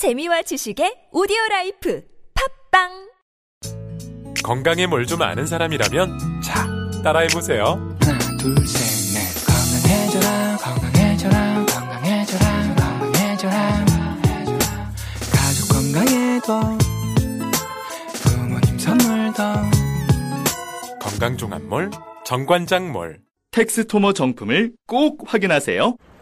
재미와 지식의 오디오 라이프 팟빵! 건강에 뭘 좀 아는 사람이라면 자 따라해 보세요. 하나 둘셋넷. 건강해져라 건강해져라 건강해져라 건강해져라 가족 건강에도 부모님 선물도. 건강종합몰 정관장몰. 텍스토머 정품을 꼭 확인하세요.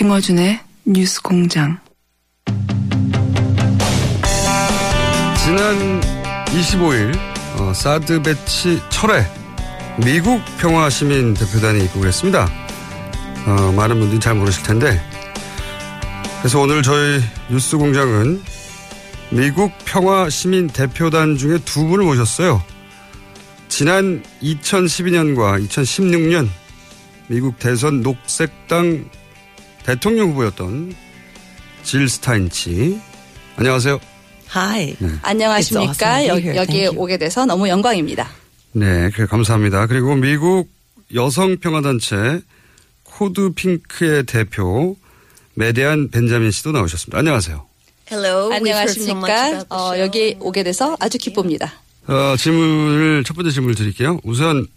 김어준의 뉴스 공장. 지난 25일 어, 사드 배치 철회 미국 평화시민 대표단이 입국을 했습니다. 어, 많은 분들이 잘 모르실 텐데 그래서 오늘 저희 뉴스 공장은 미국 평화시민 대표단 중에 두 분을 모셨어요. 지난 2012년과 2016년 미국 대선 녹색당 대통령 후보였던 질 스타인 씨. 안녕하세요. Hi. 안녕하십니까. It's awesome to 여. 여기에. 오게 돼서 너무 영광입니다. 네, 그래, 감사합니다. 그리고 미국 여성평화단체 코드 핑크의 대표 메데아 벤자민 씨도 나오셨습니다. 안녕하세요. Hello. 안녕하십니까. 어. 여기 오게 돼서 아주 기쁩니다. 어, 질문을, 첫 번째 질문을 드릴게요. 우선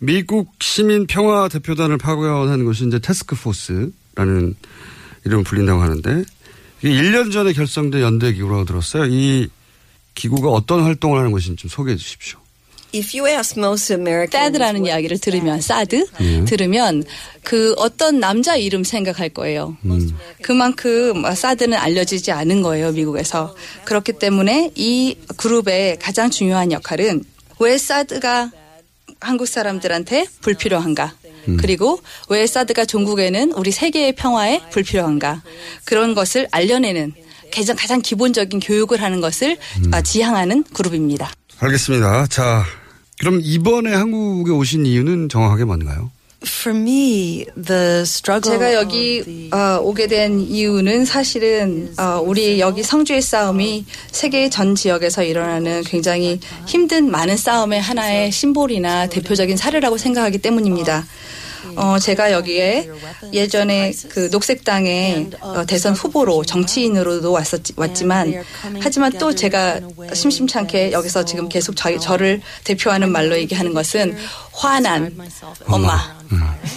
미국 시민 평화 대표단을 파견한 것이 이제 테스크 포스 라는 이름을 불린다고 하는데 이게 1년 전에 결성된 연대 기구라고 들었어요. 이 기구가 어떤 활동을 하는 것인지 좀 소개해 주십시오. If you ask most Americans, 사드라는 이야기를 들으면 사드 예. 들으면 그 어떤 남자 이름 생각할 거예요. 그만큼 사드는 알려지지 않은 거예요 미국에서 그렇기 때문에 이 그룹의 가장 중요한 역할은 왜 사드가 한국 사람들한테 불필요한가 그리고 왜 사드가 종국에는 우리 세계의 평화에 불필요한가 그런 것을 알려내는 가장 가장 기본적인 교육을 하는 것을 아, 지향하는 그룹입니다. 알겠습니다. 자, 그럼 이번에 한국에 오신 이유는 정확하게 뭔가요? For me, the struggle. 제가 여기 the- 어, 오게 된 이유는 사실은 어, 우리 여기 성주의 싸움이 세계 전 지역에서 일어나는 굉장히 힘든 많은 싸움의 하나의 심볼이나 대표적인 사례라고 생각하기 때문입니다. 어, 제가 여기에 예전에 그 녹색당의 어, 대선 후보로 정치인으로도 왔었지, 왔지만 하지만 또 제가 심심찮게 여기서 지금 계속 저, 저를 대표하는 말로 얘기하는 것은 화난 엄마.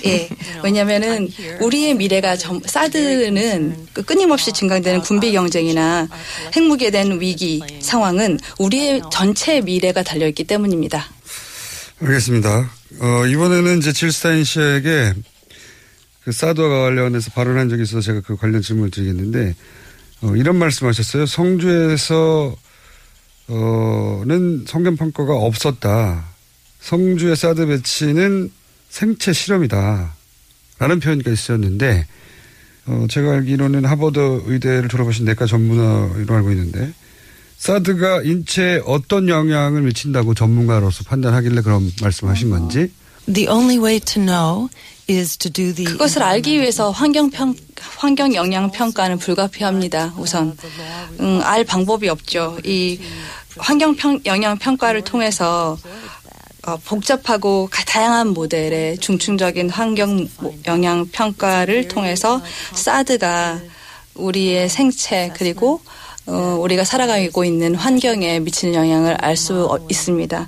예. 왜냐면은 우리의 미래가 점- 사드는 그 끊임없이 증강되는 군비 경쟁이나 핵무기에 대한 위기 상황은 우리의 전체 미래가 달려있기 때문입니다. 알겠습니다. 어, 이번에는 이제 질스타인 씨에게 그 사드와 관련해서 발언한 적이 있어서 제가 그 관련 질문을 드리겠는데, 어, 이런 말씀 하셨어요. 성주에서, 어,는 성견평가가 없었다. 성주의 사드 배치는 생체 실험이다. 라는 표현이 있었는데, 어, 제가 알기로는 하버드 의대를 졸업하신 내과 전문의로 알고 있는데, 사드가 인체에 어떤 영향을 미친다고 전문가로서 판단하길래 그런 말씀하신 건지 The only way to know is to do the. 그것을 알기 위해서 환경 평, 환경 영향 평가는 불가피합니다. 우선 음, 알 방법이 없죠. 이 환경 평, 영향 평가를 통해서 어, 복잡하고 가- 다양한 모델의 중층적인 환경 모- 영향 평가를 통해서 사드가 우리의 생체 그리고 어, 우리가 살아가고 있는 환경에 미치는 영향을 알 수 있습니다.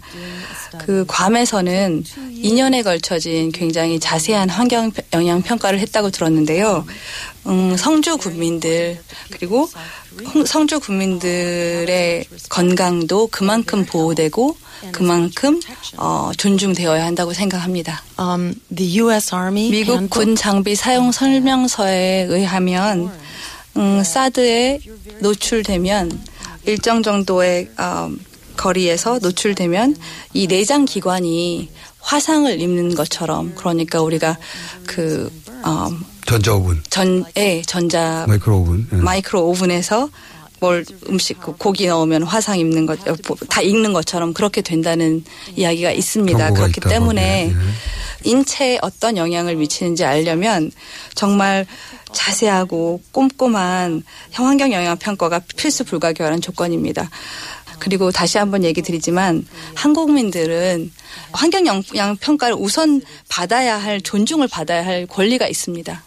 그 괌에서는 2년에 걸쳐진 굉장히 자세한 환경 영향 평가를 했다고 들었는데요. 음, 성주 국민들 그리고 성주 국민들의 건강도 그만큼 보호되고 그만큼 어, 존중되어야 한다고 생각합니다. Um, the U.S. Army 미국 군 장비 사용 설명서에 의하면 음, 사드에 노출되면 일정 정도의 어, 거리에서 노출되면 이 내장 기관이 화상을 입는 것처럼 그러니까 우리가 그 어, 전자오븐. 전에 전자 마이크로 오븐. 예. 마이크로 오븐에서 뭘 음식 그 고기 넣으면 화상 입는 것 다 익는 것처럼 그렇게 된다는 이야기가 있습니다. 그렇기 때문에 거기에. 인체에 어떤 영향을 미치는지 알려면 정말 자세하고 꼼꼼한 환경 영향 평가가 필수 불가결한 조건입니다. 그리고 다시 한번 얘기 드리지만 한국민들은 환경 영향 평가를 우선 받아야 할 존중을 받아야 할 권리가 있습니다.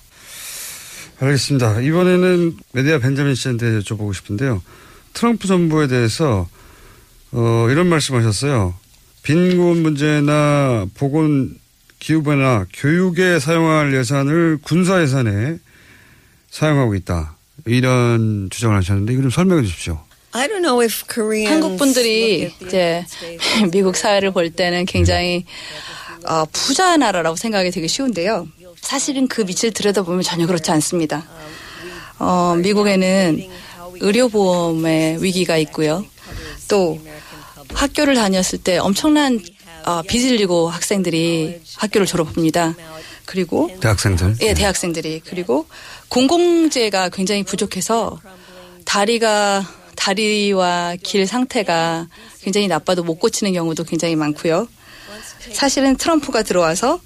알겠습니다. 이번에는 메디아 벤자민 씨한테 여쭤보고 싶은데요. 트럼프 정부에 대해서 어, 이런 말씀하셨어요. 빈곤 문제나 보건 기후변화, 교육에 사용할 예산을 군사 예산에 사용하고 있다. 이런 주장을 하셨는데 이거 좀 설명해 주십시오. I don't know if Koreans 한국 분들이 이제 미국 사회를 볼 때는 굉장히 어, 부자 나라라고 생각이 되게 쉬운데요. 사실은 그 밑을 들여다보면 전혀 그렇지 않습니다. 어, 미국에는 의료보험의 위기가 있고요. 또 학교를 다녔을 때 엄청난 어, 빚을 지고 학생들이 학교를 졸업합니다. 그리고 대학생들. 예, 대학생들이 그리고 공공재가 굉장히 부족해서 다리가 다리와 길 상태가 굉장히 나빠도 못 고치는 경우도 굉장히 많고요. 사실은 트럼프가 들어와서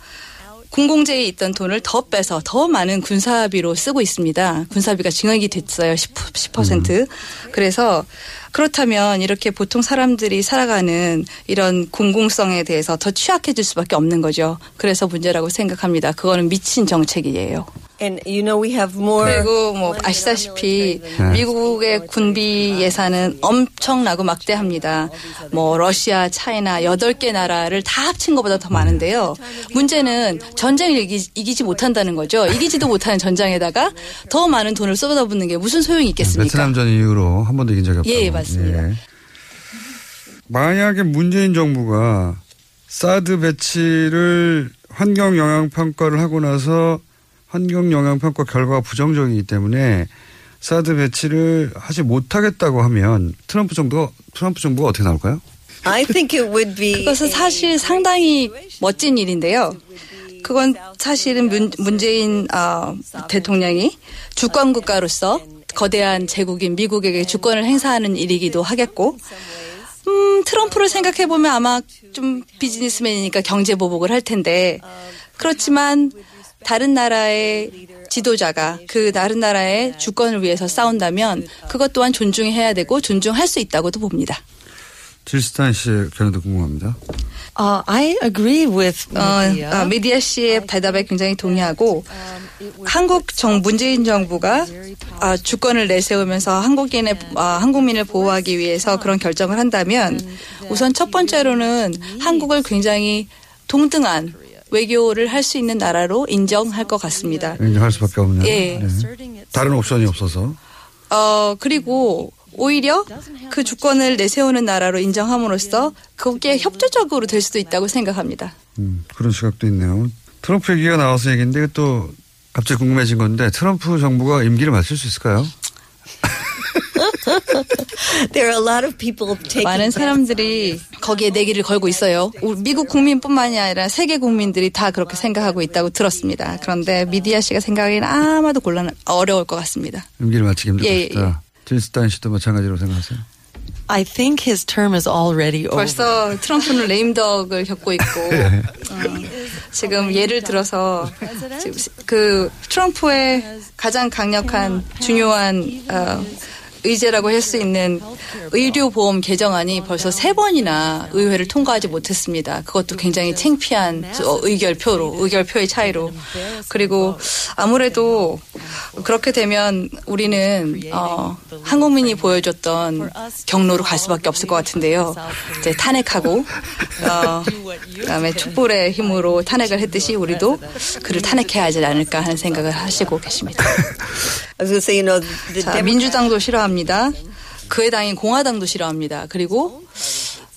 공공재에 있던 돈을 더 빼서 더 많은 군사비로 쓰고 있습니다. 군사비가 증액이 됐어요. 10%. 10%. 그래서 그렇다면 이렇게 보통 사람들이 살아가는 이런 공공성에 대해서 더 취약해질 수밖에 없는 거죠. 그래서 문제라고 생각합니다. 그거는 미친 정책이에요. And you know we have more 그리고 뭐 아시다시피 네. 미국의 군비 예산은 엄청나고 막대합니다. 뭐 러시아, 차이나 여덟 개 나라를 다 합친 것보다 더 많은데요. 문제는 전쟁을 이기, 이기 지 못한다는 거죠. 이기지도 못하는 전장에다가 더 많은 돈을 쏟아붓는 게 무슨 소용이 있겠습니까? 베트남전 이후로 한 번도 이긴 적이 없다고. 예, 맞습니다. 만약에 문재인 정부가 사드 배치를 환경 영향 평가를 하고 나서 환경 영향 평가 결과가 부정적이기 때문에 사드 배치를 하지 못하겠다고 하면 트럼프 정부가 트럼프 정부가 어떻게 나올까요? I think it would be 그것은 사실 상당히 멋진 일인데요. 그건 사실은 문, 문재인 어, 대통령이 주권 국가로서 거대한 제국인 미국에게 주권을 행사하는 일이기도 하겠고, 음, 트럼프를 생각해 보면 아마 좀 비즈니스맨이니까 경제 보복을 할 텐데, 그렇지만 다른 나라의 지도자가 그 다른 나라의 주권을 위해서 싸운다면 그것 또한 존중해야 되고 존중할 수 있다고도 봅니다. 질스탄 씨의 견해도 궁금합니다. Uh, I agree with 어. 어, 미디아 씨의 대답에 굉장히 동의하고 한국 정 문재인 정부가 아, 주권을 내세우면서 한국인의 아, 한국민을 보호하기 위해서 그런 결정을 한다면 우선 첫 번째로는 한국을 굉장히 동등한 외교를 할 수 있는 나라로 인정할 것 같습니다. 인정할 수밖에 없는. 예. 네. 다른 옵션이 없어서. 어 그리고 오히려 그 주권을 내세우는 나라로 인정함으로써 그게 협조적으로 될 수도 있다고 생각합니다. 음, 그런 시각도 있네요. 트럼프 얘기가 나와서 얘기인데 또 갑자기 궁금해진 건데 트럼프 정부가 임기를 마칠 수 있을까요? There are a lot of people taking 많은 사람들이 거기에 내기를 걸고 있어요. 미국 국민뿐만이 아니라 세계 국민들이 다 그렇게 생각하고 있다고 들었습니다. 그런데 미디아 씨가 생각하기는 아마도 곤란 어려울 것 같습니다. 임기를 마치기 힘들 예, 것이다. 질스탄 씨도 마찬가지로 생각하세요? I think his term is already over. 벌써 트럼프는 레임덕을 겪고 있고 어, 지금 예를 들어서 지금 그 트럼프의 가장 강력한 중요한 어, 의제라고 할 수 있는 의료보험 개정안이 벌써 세 번이나 의회를 통과하지 못했습니다. 그것도 굉장히 창피한 어, 의결표로, 의결표의 차이로. 그리고 아무래도 그렇게 되면 우리는 어, 한국민이 보여줬던 경로로 갈 수밖에 없을 것 같은데요. 이제 탄핵하고 어, 그다음에 촛불의 힘으로 탄핵을 했듯이 우리도 그를 탄핵해야 하지 않을까 하는 생각을 하시고 계십니다. 자, 민주당도 싫어합니다. 그의 당인 공화당도 싫어합니다. 그리고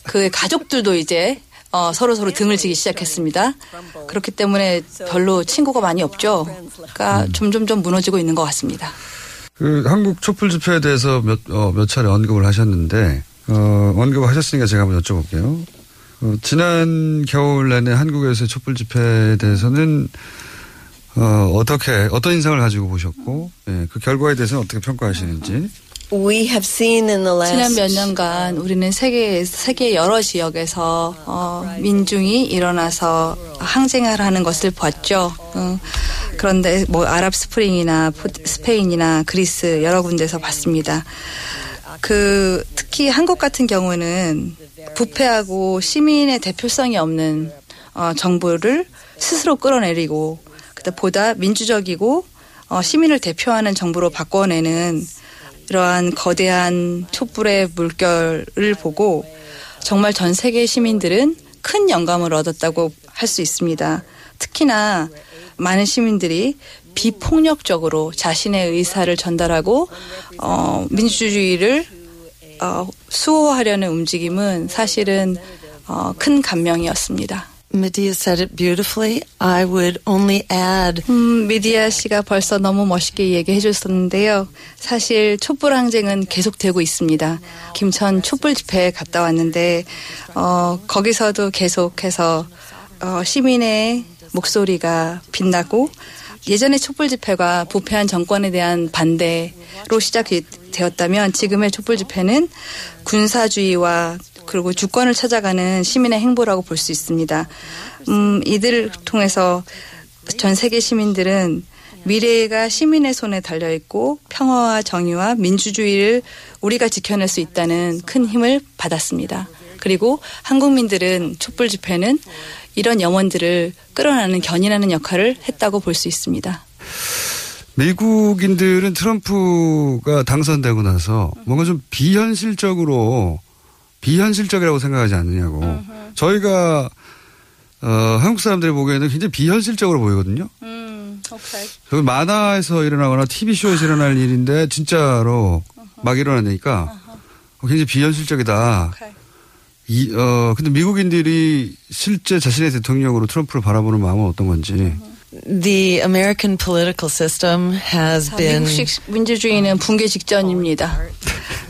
그의 가족들도 이제 어, 서로 서로 등을 지기 시작했습니다. 그렇기 때문에 별로 친구가 많이 없죠. 그러니까 점점 좀 무너지고 있는 것 같습니다. 그 한국 촛불 집회에 대해서 몇, 어, 몇 차례 언급을 하셨는데, 어, 언급을 하셨으니까 제가 한번 여쭤볼게요. 어, 지난 겨울 내내 한국에서의 촛불 집회에 대해서는 어, 어떻게, 어떤 인상을 가지고 보셨고, 예, 그 결과에 대해서는 어떻게 평가하시는지. we have seen in the last 지난 몇 년간 우리는 세계 세계 여러 지역에서 어, 민중이 일어나서 항쟁을 하는 것을 봤죠. 어, 그런데 뭐 Arab Spring이나 포- 스페인이나 그리스 여러 군데서 봤습니다. 그 특히 한국 같은 경우는 부패하고 시민의 대표성이 없는 어, 정부를 스스로 끌어내리고 보다 민주적이고 어, 시민을 대표하는 정부로 바꿔내는 이러한 거대한 촛불의 물결을 보고 정말 전 세계 시민들은 큰 영감을 얻었다고 할 수 있습니다. 특히나 많은 시민들이 비폭력적으로 자신의 의사를 전달하고 어, 민주주의를 어, 수호하려는 움직임은 사실은 어, 큰 감명이었습니다. Medea said it beautifully. I would only add 음, 미디아 씨가 벌써 너무 멋있게 얘기해 줬었는데요. 사실 촛불 항쟁은 계속되고 있습니다. 김천 촛불 집회에 갔다 왔는데 어, 거기서도 계속해서 어, 시민의 목소리가 빛나고 예전의 촛불 집회가 부패한 정권에 대한 반대로 시작이 되었다면 지금의 촛불 집회는 군사주의와 그리고 주권을 찾아가는 시민의 행보라고 볼 수 있습니다. 음, 이들을 통해서 전 세계 시민들은 미래가 시민의 손에 달려 있고 평화와 정의와 민주주의를 우리가 지켜낼 수 있다는 큰 힘을 받았습니다. 그리고 한국민들은 촛불 집회는 이런 영혼들을 끌어내는 견인하는 역할을 했다고 볼 수 있습니다. 미국인들은 트럼프가 당선되고 나서 뭔가 좀 비현실적으로 비현실적이라고 생각하지 않느냐고. 저희가 어, 한국 사람들이 보기에는 굉장히 비현실적으로 보이거든요. 음, 오케이. 그 만화에서 일어나거나 TV쇼에서 일어날 일인데 진짜로 막 일어나니까 굉장히 비현실적이다. 오케이. 이, 어, 근데 미국인들이 실제 자신의 대통령으로 트럼프를 바라보는 마음은 어떤 건지. the American political system has 자, been 미국식 민주주의는 붕괴 직전입니다.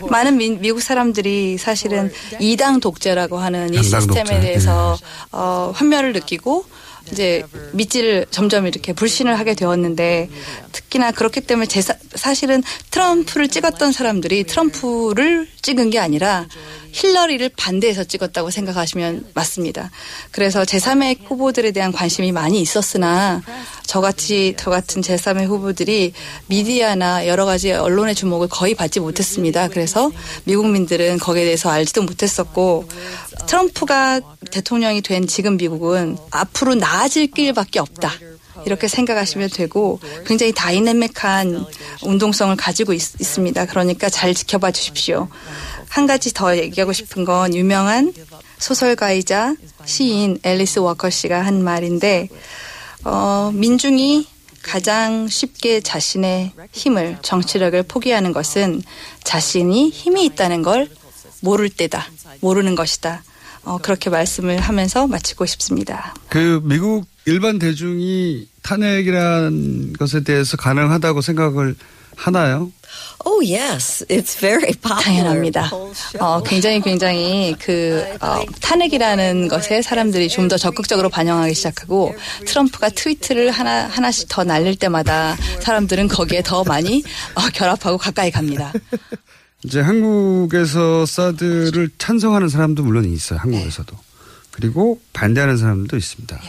많은 미, 미국 사람들이 사실은 이당 독재라고 하는 이 시스템에 독재. 대해서 어, 환멸을 느끼고 이제 믿지를 점점 이렇게 불신을 하게 되었는데 특히나 그렇기 때문에 제 사, 사실은 트럼프를 찍었던 사람들이 트럼프를 찍은 게 아니라 힐러리를 반대해서 찍었다고 생각하시면 맞습니다. 그래서 제3의 후보들에 대한 관심이 많이 있었으나 저같이 저 같은 제3의 후보들이 미디어나 여러 가지 언론의 주목을 거의 받지 못했습니다. 그래서 미국민들은 거기에 대해서 알지도 못했었고 트럼프가 대통령이 된 지금 미국은 앞으로 나아질 길밖에 없다. 이렇게 생각하시면 되고 굉장히 다이내믹한 운동성을 가지고 있, 습니다 그러니까 잘 지켜봐 주십시오. 한 가지 더 얘기하고 싶은 건 유명한 소설가이자 시인 앨리스 워커 씨가 한 말인데 어, 민중이 가장 쉽게 자신의 힘을 정치력을 포기하는 것은 자신이 힘이 있다는 걸 모를 때다. 모르는 것이다. 어, 그렇게 말씀을 하면서 마치고 싶습니다. 그 미국 일반 대중이 탄핵이라는 것에 대해서 가능하다고 생각을 하나요? oh yes, it's very popular. 당연합니다. 어, 굉장히 굉장히 그 어, 탄핵이라는 것에 사람들이 좀 더 적극적으로 반영하기 시작하고 트럼프가 트위트를 하나 하나씩 더 날릴 때마다 사람들은 거기에 더 많이 어, 결합하고 가까이 갑니다. 이제 한국에서 사드를 찬성하는 사람도 물론 있어요. 한국에서도. 그리고 반대하는 사람들도 있습니다.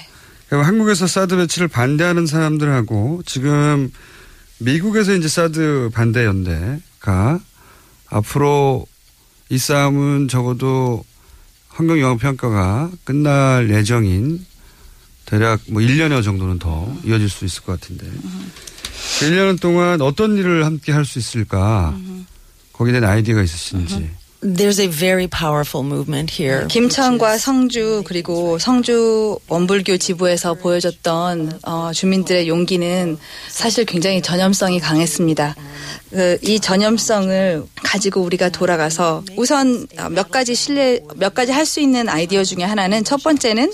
그리고 한국에서 사드 배치를 반대하는 사람들하고 지금 미국에서 이제 사드 반대 연대가 앞으로 이 싸움은 적어도 환경영향평가가 끝날 예정인 대략 뭐 1년여 정도는 더 이어질 수 있을 것 같은데. 그 1년 동안 어떤 일을 함께 할 수 있을까? 거기에 대한 아이디어가 있으신지. There's a very powerful movement here. 김천과 성주 그리고 성주 원불교 지부에서 보여줬던 어, 주민들의 용기는 사실 굉장히 전염성이 강했습니다. 그, 이 전염성을 가지고 우리가 돌아가서 우선 어, 몇 가지 실내 몇 가지 할 수 있는 아이디어 중에 하나는 첫 번째는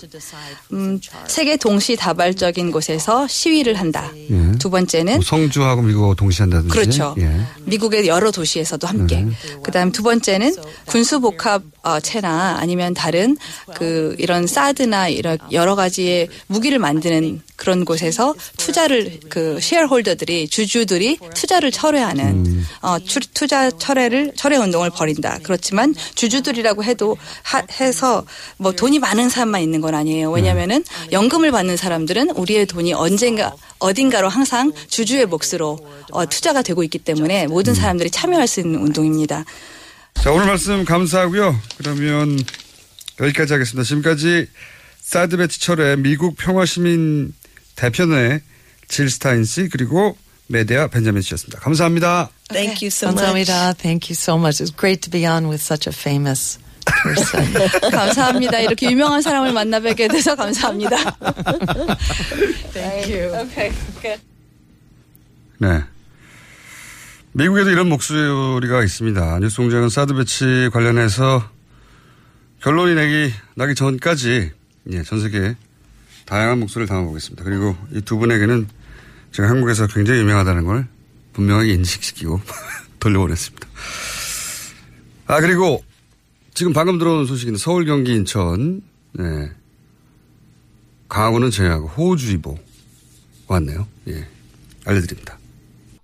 음, 세계 동시 다발적인 곳에서 시위를 한다. 예. 두 번째는 뭐 성주하고 미국하고 동시한다든지. 그렇죠. 예. 미국의 여러 도시에서도 함께. 네. 그다음 두 번째는 군수복합 어, 체나 아니면 다른 그 이런 사드나 이런 여러 가지의 무기를 만드는 그런 곳에서 투자를 그 셰어홀더들이 주주들이 투자를 철회하는 어, 추- 투자 철회를 철회 운동을 벌인다. 그렇지만 주주들이라고 해도 하, 해서 뭐 돈이 많은 사람만 있는 건 아니에요. 왜냐하면은 연금을 받는 사람들은 우리의 돈이 언젠가 어딘가로 항상 주주의 몫으로 어, 투자가 되고 있기 때문에 모든 사람들이 참여할 수 있는 운동입니다. 자, 오늘 말씀 감사하고요. 그러면 여기까지 하겠습니다. 지금까지 사드 배치 철회 미국 평화시민 대표회 질 스타인 씨 그리고 메데아 벤자민 씨였습니다. 감사합니다. Thank you so much. 감사합니다. Thank you so much. It's great to be on with such a famous person. 감사합니다. 이렇게 유명한 사람을 만나 뵙게 돼서 감사합니다. Thank you. Okay, good. 네. 미국에도 이런 목소리가 있습니다. 뉴스 공장은 사드 배치 관련해서 결론이 내기, 나기 전까지 예, 전 세계 다양한 목소리를 담아보겠습니다. 그리고 이 두 분에게는 제가 한국에서 굉장히 유명하다는 걸 분명하게 인식시키고 돌려보냈습니다. 아, 그리고 지금 방금 들어온 소식인데 서울, 경기, 인천, 네. 강화군은 제외하고 호우주의보 왔네요. 예. 알려드립니다.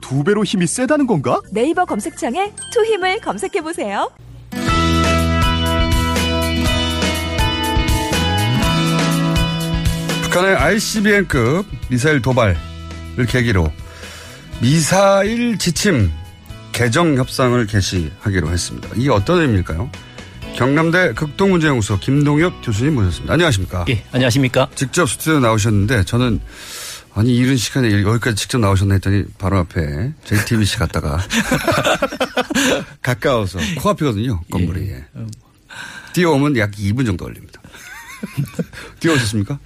두 배로 힘이 세다는 건가? 네이버 검색창에 투 힘을 검색해 보세요. 북한의 ICBM급 미사일 도발을 계기로 미사일 지침 개정 협상을 개시하기로 했습니다. 이게 어떤 의미일까요? 경남대 극동문제연구소 김동엽 교수님 모셨습니다. 안녕하십니까? 예, 안녕하십니까? 직접 스튜디오 나오셨는데 저는 아니 이른 시간에 여기까지 직접 나오셨나 했더니 바로 앞에 JTBC 갔다가 가까워서 코앞이거든요 건물이. 예. 뛰어오면 약 2분 정도 걸립니다. 뛰어오셨습니까?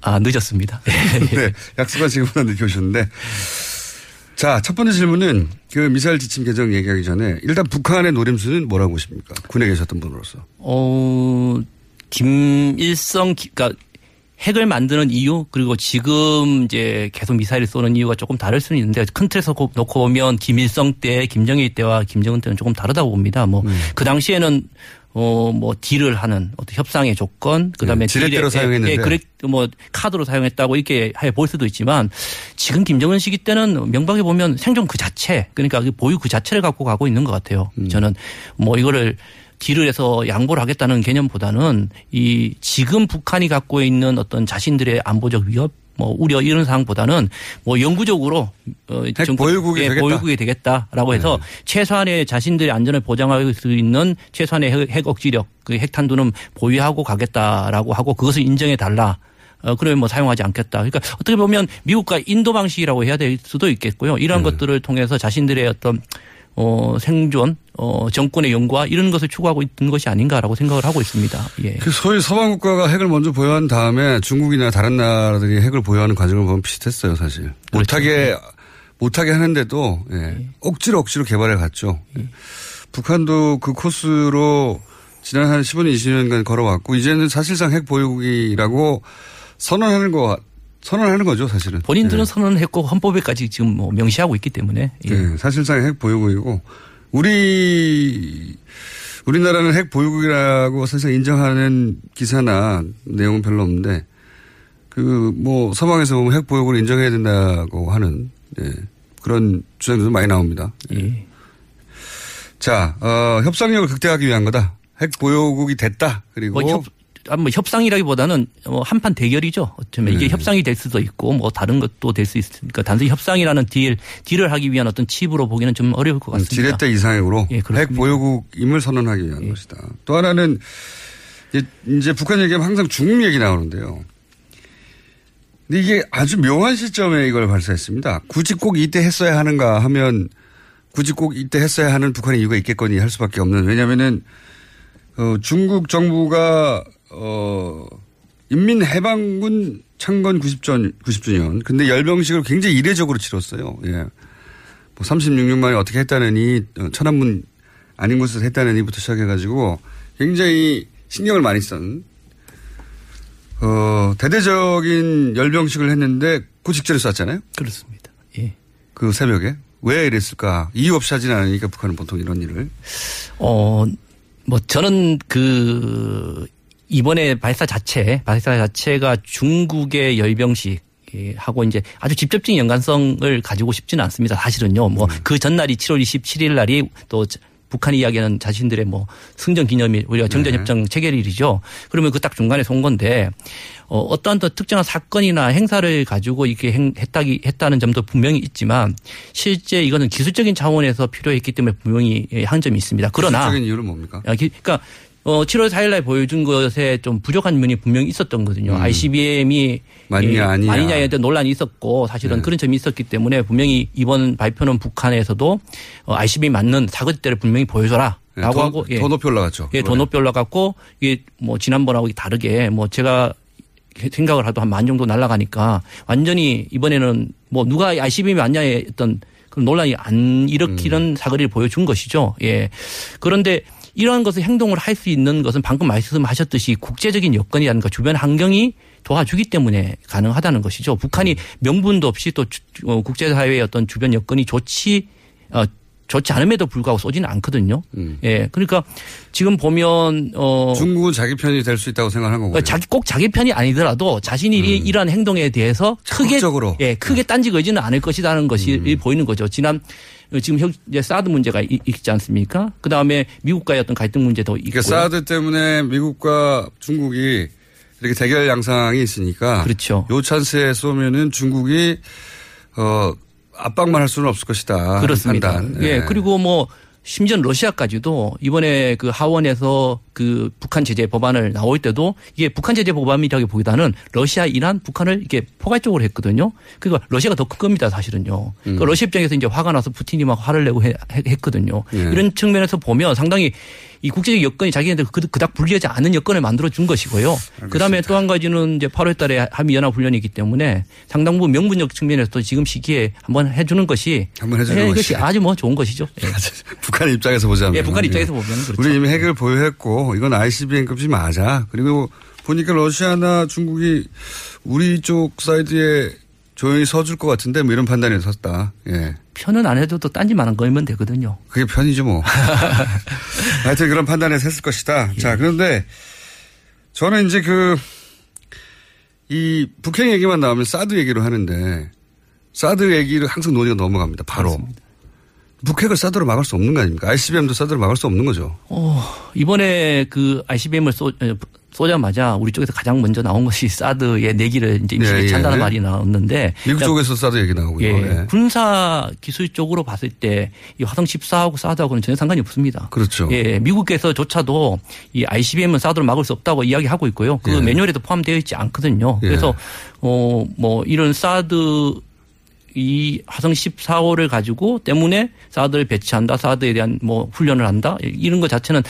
아, 늦었습니다. 네. 약속한 시간보다 늦게 오셨는데. 자, 첫 번째 질문은 그 미사일 지침 개정 얘기하기 전에 일단 북한의 노림수는 뭐라고 보십니까? 군에 계셨던 분으로서. 어, 김일성, 기- 그러니까 핵을 만드는 이유 그리고 지금 이제 계속 미사일을 쏘는 이유가 조금 다를 수는 있는데 큰 틀에서 고- 놓고 보면 김일성 때, 김정일 때와 김정은 때는 조금 다르다고 봅니다. 뭐그 당시에는 어뭐 딜을 하는 어떤 협상의 조건 그다음에 네, 지렛대로 사용했는데. 예, 그래 뭐 카드로 사용했다고 이렇게 해 볼 수도 있지만 지금 김정은 시기 때는 명박에 보면 생존 그 자체 그러니까 그 보유 그 자체를 갖고 가고 있는 것 같아요. 음. 저는 뭐 이거를 딜을 해서 양보를 하겠다는 개념보다는 이 지금 북한이 갖고 있는 어떤 자신들의 안보적 위협 뭐 우려 이런 상황보다는 뭐 영구적으로 어 보유국이 예, 되겠다. 보유국이 되겠다라고 해서 최소한의 자신들의 안전을 보장할 수 있는 최소한의 핵, 핵 억지력 그 핵탄두는 보유하고 가겠다라고 하고 그것을 인정해 달라. 어, 그러면 뭐 사용하지 않겠다. 그러니까 어떻게 보면 미국과 인도 방식이라고 해야 될 수도 있겠고요. 이러한 네. 것들을 통해서 자신들의 어떤 어, 생존, 어, 정권의 연구와 이런 것을 추구하고 있는 것이 아닌가라고 생각을 하고 있습니다. 예. 그 소위 서방 국가가 핵을 먼저 보유한 다음에 중국이나 다른 나라들이 핵을 보유하는 과정을 보면 비슷했어요, 사실. 그렇죠. 못하게 못하게 하는데도 예, 억지로 억지로 개발해 갔죠. 북한도 그 코스로 지난 한 15년, 20년간 걸어왔고 이제는 사실상 핵 보유국이라고 선언하는 거 선언하는 거죠, 사실은. 본인들은 선언했고 헌법에까지 지금 뭐 명시하고 있기 때문에 예. 네, 사실상 핵 보유국이고 우리 우리나라는 핵 보유국이라고 사실상 인정하는 기사나 내용은 별로 없는데 그 뭐 서방에서 보면 핵 보유국을 인정해야 된다고 하는 예, 그런 주장들도 많이 나옵니다. 예. 자, 어, 협상력을 극대화하기 위한 거다. 핵 보유국이 됐다. 그리고 뭐, 협, 아, 뭐 협상이라기보다는 뭐 한판 대결이죠. 어쩌면 이게 네. 협상이 될 수도 있고 뭐 다른 것도 될 수 있으니까 단순히 협상이라는 딜 딜을 하기 위한 어떤 칩으로 보기는 좀 어려울 것 같습니다. 지렛대 이상으로 예. 핵 보유국임을 선언하기 위한 것이다. 또 하나는 이제, 이제 북한 얘기하면 항상 중국 얘기 나오는데요. 근데 이게 아주 묘한 시점에 이걸 발사했습니다. 굳이 꼭 이때 했어야 하는가 하면 굳이 꼭 이때 했어야 하는 북한의 이유가 있겠거니 할 수밖에 없는 왜냐면은 어, 중국 정부가 어, 인민해방군 창건 90전, 90주년. 근데 열병식을 굉장히 이례적으로 치렀어요. 예. 뭐 36년 만에 어떻게 했다느니, 어, 천안문 아닌 곳에서 했다느니부터 시작해가지고 굉장히 신경을 많이 쓴, 어, 대대적인 열병식을 했는데 그 직전에 쐈잖아요. 그렇습니다. 예. 그 새벽에. 왜 이랬을까? 이유 없이 하진 않으니까 북한은 보통 이런 일을. 어, 뭐 저는 그 이번에 발사 자체, 발사 자체가 중국의 열병식 예, 하고 이제 아주 직접적인 연관성을 가지고 싶지는 않습니다. 사실은요. 뭐그 전날이 7월 27일 날이 또 북한이 이야기하는 자신들의 뭐 승전 기념일, 우리가 정전협정 체결일이죠. 그러면 그 딱 중간에 쏜 건데 어, 어떠한 또 특정한 사건이나 행사를 가지고 이렇게 행, 했다기, 했다는 점도 분명히 있지만 실제 이거는 기술적인 차원에서 필요했기 때문에 분명히 예, 한점이 있습니다. 그러나 기술적인 이유는 뭡니까? 아, 기- 그러니까 어 7월 4일 날 보여준 것에 좀 부족한 면이 분명히 있었던 거거든요. 음. ICBM이 맞냐, 아니냐. 아니냐에 대한 논란이 있었고 사실은 네. 그런 점이 있었기 때문에 분명히 이번 발표는 북한에서도 어, ICBM 맞는 사거리대를 분명히 보여줘라. 네, 라고 더, 하고 예. 더 높이 올라갔죠. 예, 더 높이 올라갔고 이게 뭐 지난번하고 다르게 뭐 제가 생각을 해도 한 만 정도 날아가니까 완전히 이번에는 뭐 누가 ICBM이 맞냐의 어떤 그런 논란이 안 일으키는 사거리를 보여준 것이죠. 예. 그런데 이러한 것을 행동을 할 수 있는 것은 방금 말씀하셨듯이 국제적인 여건이라든가 그 주변 환경이 도와주기 때문에 가능하다는 것이죠. 북한이 명분도 없이 또 주- 어, 국제사회의 어떤 주변 여건이 좋지 어, 좋지 않음에도 불구하고 쏘지는 않거든요. 예. 그러니까 지금 보면 어 중국은 자기 편이 될 수 있다고 생각하는 거고요. 자기 꼭 자기 편이 아니더라도 자신이 이러한 행동에 대해서 크게 적극적으로. 예 크게 딴지 걸지는 않을 것이라는 것이 보이는 거죠. 지난 지금 현- 이제 사드 문제가 이- 있지 않습니까? 그 다음에 미국과의 어떤 갈등 문제도 있고. 그러니까 사드 때문에 미국과 중국이 이렇게 대결 양상이 있으니까 그렇죠. 요 찬스에 쏘면은 중국이 어 압박만 할 수는 없을 것이다. 그렇습니다. 판단. 예. 그리고 뭐 심지어 러시아까지도 이번에 그 하원에서 그 북한 제재 법안을 나올 때도 이게 북한 제재 법안이라기보다는 러시아, 이란, 북한을 이렇게 포괄적으로 했거든요. 그러니까 러시아가 더 큰 겁니다, 사실은요. 그러니까 러시아 입장에서 이제 화가 나서 푸틴이 막 화를 내고 해- 했거든요. 예. 이런 측면에서 보면 상당히 이 국제적 여건이 자기네들 그- 그닥 불리하지 않은 여건을 만들어 준 것이고요. 그 다음에 또 한 가지는 이제 8월 달에 한미 연합 훈련이기 때문에 상당 부분 명분적 측면에서도 지금 시기에 한번 해 주는 것이 한번 해 주는 예, 것이. 아주 뭐 좋은 것이죠. 예. 북한 입장에서 보자면. 예, 북한 입장에서 보면 그렇죠. 우리 이미 핵을 보유했고 이건 ICBM급이 맞아. 그리고 보니까 러시아나 중국이 우리 쪽 사이드에 조용히 서줄 것 같은데 뭐 이런 판단에 섰다. 예. 편은 안 해도 또 딴지만 한 거면 되거든요. 그게 편이죠 뭐. 하여튼 그런 판단에서 했을 것이다. 자, 그런데 저는 이제 그, 이 북핵 얘기만 나오면 사드 얘기로 하는데 사드 얘기를 항상 논의가 넘어갑니다. 바로. 북핵을 사드로 막을 수 없는 거 아닙니까? ICBM도 사드로 막을 수 없는 거죠. 어, 이번에 그 ICBM을 쏘, 에, 쏘자마자 우리 쪽에서 가장 먼저 나온 것이 사드의 내기를 이제 예, 예. 찬다는 말이 나왔는데. 미국 그러니까 쪽에서 사드 얘기 나오고요. 예, 예. 군사 기술 쪽으로 봤을 때 이 화성 14하고 사드하고는 전혀 상관이 없습니다. 그렇죠. 예, 미국에서조차도 이 ICBM은 사드로 막을 수 없다고 이야기하고 있고요. 그 예. 매뉴얼에도 포함되어 있지 않거든요. 예. 그래서 어 뭐 이런 사드 이 화성 14호를 가지고 때문에 사드를 배치한다, 사드에 대한 뭐 훈련을 한다 이런 것 자체는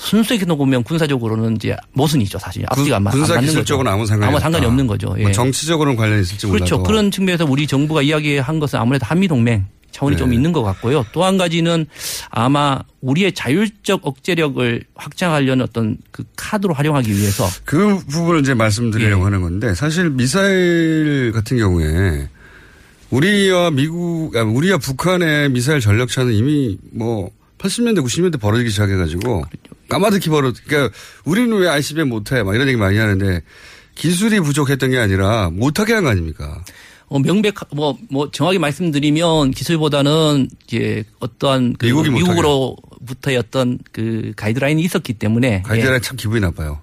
순수하게 놓으면 군사적으로는 이제 모순이죠 사실 앞뒤가 안, 맞- 안 군사 맞는 기술적으로는 거죠. 아무 상관이 아무 상관이. 없는 거죠. 예. 뭐 정치적으로는 관련이 있을지 그렇죠. 몰라도 그런 측면에서 우리 정부가 이야기한 것은 아무래도 한미 동맹 차원이 네. 좀 있는 것 같고요. 또 한 가지는 아마 우리의 자율적 억제력을 확장하려는 어떤 그 카드로 활용하기 위해서 그 부분을 이제 예. 말씀드리려고 하는 건데 사실 미사일 같은 경우에 우리와 미국, 아, 우리와 북한의 미사일 전력차는 이미 뭐 80년대, 90년대 벌어지기 시작해가지고 까마득히 벌어. 그러니까 우리는 왜 ICBM 못해? 막 이런 얘기 많이 하는데 기술이 부족했던 게 아니라 못하게 한 거 아닙니까? 어, 명백, 뭐, 뭐, 정확히 말씀드리면 기술보다는 이제 어떠한 그. 미국으로부터의 어떤 그 가이드라인이 있었기 때문에. 가이드라인 예. 참 기분이 나빠요.